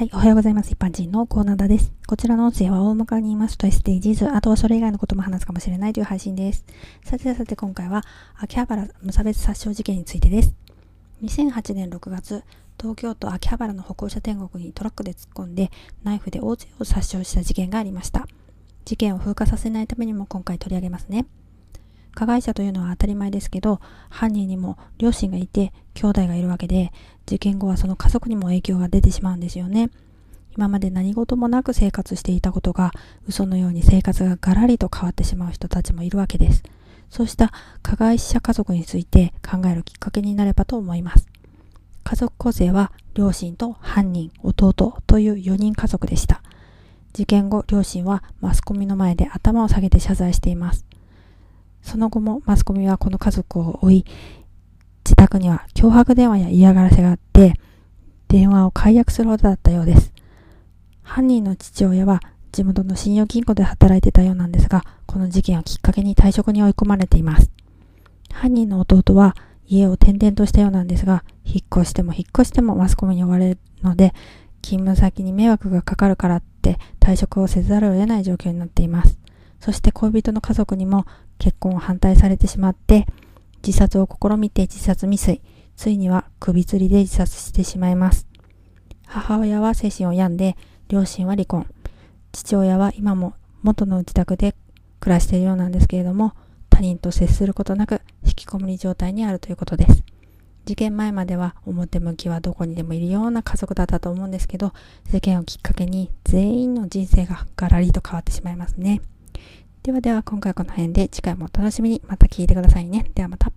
はい、おはようございます。一般人のコーナーです。こちらの音声は大まかに言いますと SDGs、あとはそれ以外のことも話すかもしれないという配信です。さてさて今回は秋葉原無差別殺傷事件についてです。2008年6月、東京都秋葉原の歩行者天国にトラックで突っ込んでナイフで大勢を殺傷した事件がありました。事件を風化させないためにも今回取り上げますね。加害者というのは当たり前ですけど、犯人にも両親がいて、兄弟がいるわけで、事件後はその家族にも影響が出てしまうんですよね。今まで何事もなく生活していたことが、嘘のように生活がガラリと変わってしまう人たちもいるわけです。そうした加害者家族について考えるきっかけになればと思います。家族構成は両親と犯人、弟という4人家族でした。事件後、両親はマスコミの前で頭を下げて謝罪しています。その後もマスコミはこの家族を追い、自宅には脅迫電話や嫌がらせがあって、電話を解約するほどだったようです。犯人の父親は地元の信用金庫で働いてたようなんですが、この事件をきっかけに退職に追い込まれています。犯人の弟は家を転々としたようなんですが、引っ越しても引っ越してもマスコミに追われるので、勤務先に迷惑がかかるからって退職をせざるを得ない状況になっています。そして恋人の家族にも結婚を反対されてしまって、自殺を試みて自殺未遂、ついには首吊りで自殺してしまいます。母親は精神を病んで、両親は離婚。父親は今も元の自宅で暮らしているようなんですけれども、他人と接することなく引きこもり状態にあるということです。事件前までは表向きはどこにでもいるような家族だったと思うんですけど、事件をきっかけに全員の人生がガラリと変わってしまいますね。ではでは今回はこの辺で次回もお楽しみにまた聞いてくださいね。ではまた。